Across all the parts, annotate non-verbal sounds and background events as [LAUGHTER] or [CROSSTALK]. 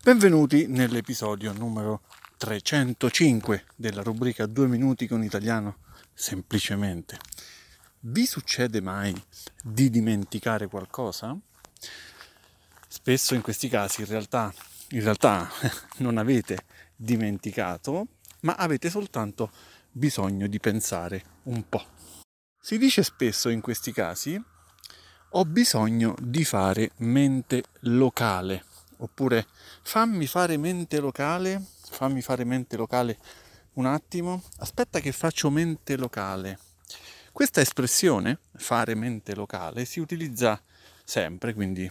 Benvenuti nell'episodio numero 305 della rubrica 2 minuti con italiano semplicemente. Vi succede mai di dimenticare qualcosa? Spesso in questi casi in realtà, in realtà [LAUGHS] non avete dimenticato, ma avete soltanto bisogno di pensare un po'. Si dice spesso in questi casi ho bisogno di fare mente locale oppure fammi fare mente locale, fammi fare mente locale un attimo, aspetta che faccio mente locale. Questa espressione, fare mente locale, si utilizza sempre, quindi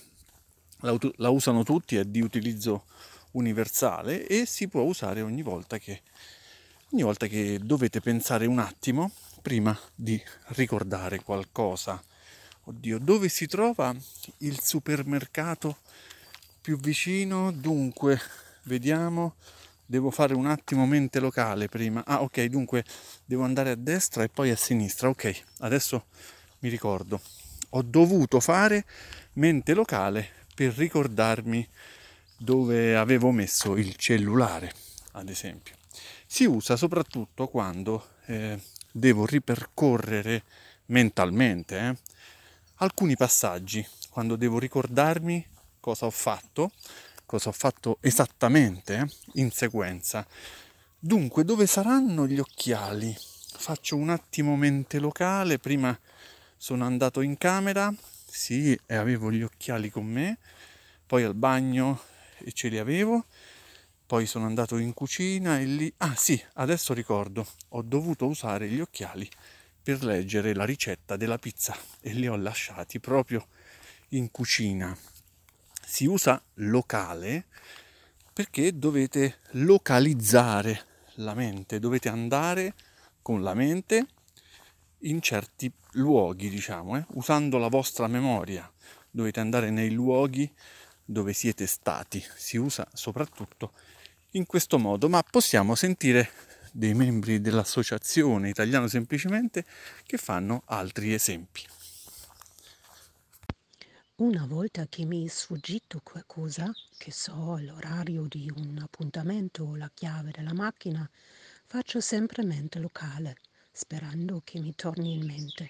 la, la usano tutti, è di utilizzo universale e si può usare ogni volta che, ogni volta che dovete pensare un attimo prima di ricordare qualcosa. Oddio, dove si trova il supermercato più vicino, dunque vediamo, devo fare un attimo mente locale prima. Ah ok, dunque devo andare a destra e poi a sinistra. Ok, adesso mi ricordo. Ho dovuto fare mente locale per ricordarmi dove avevo messo il cellulare, ad esempio. Si usa soprattutto quando eh, devo ripercorrere mentalmente eh, alcuni passaggi, quando devo ricordarmi cosa ho fatto, cosa ho fatto esattamente in sequenza. Dunque, dove saranno gli occhiali? Faccio un attimo mente locale, prima sono andato in camera, sì, e avevo gli occhiali con me, poi al bagno e ce li avevo, poi sono andato in cucina e lì... Ah sì, adesso ricordo, ho dovuto usare gli occhiali per leggere la ricetta della pizza e li ho lasciati proprio in cucina si usa locale perché dovete localizzare la mente, dovete andare con la mente in certi luoghi, diciamo, eh? usando la vostra memoria. Dovete andare nei luoghi dove siete stati. Si usa soprattutto in questo modo, ma possiamo sentire dei membri dell'associazione italiano semplicemente che fanno altri esempi. Una volta che mi è sfuggito qualcosa, che so l'orario di un appuntamento o la chiave della macchina, faccio sempre mente locale, sperando che mi torni in mente.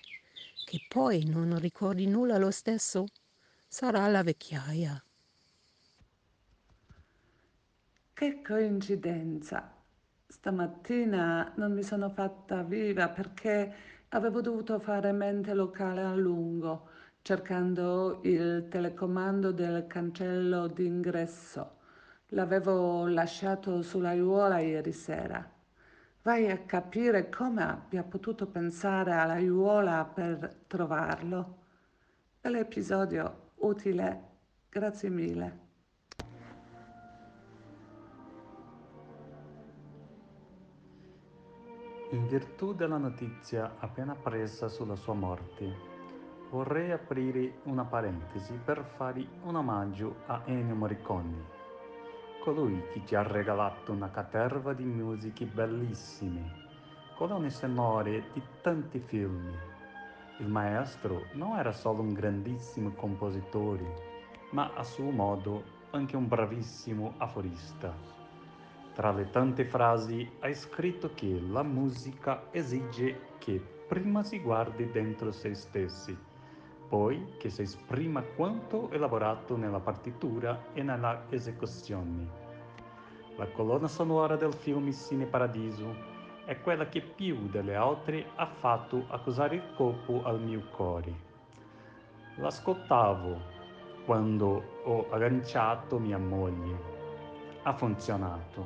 Che poi non ricordi nulla lo stesso? Sarà la vecchiaia. Che coincidenza! Stamattina non mi sono fatta viva perché avevo dovuto fare mente locale a lungo cercando il telecomando del cancello d'ingresso. L'avevo lasciato sull'aiuola ieri sera. Vai a capire come abbia potuto pensare all'aiuola per trovarlo. Bell'episodio utile. Grazie mille. In virtù della notizia appena presa sulla sua morte, Vorrei aprire una parentesi per fare un omaggio a Ennio Morricone, colui che ci ha regalato una caterva di musiche bellissime, colonne sonore di tanti film. Il maestro non era solo un grandissimo compositore, ma a suo modo anche un bravissimo aforista. Tra le tante frasi hai scritto che la musica esige che prima si guardi dentro se stessi poi che si esprima quanto elaborato nella partitura e nella esecuzione. La colonna sonora del film Cine Paradiso è quella che più delle altre ha fatto accusare il colpo al mio cuore. L'ascoltavo quando ho agganciato mia moglie. Ha funzionato.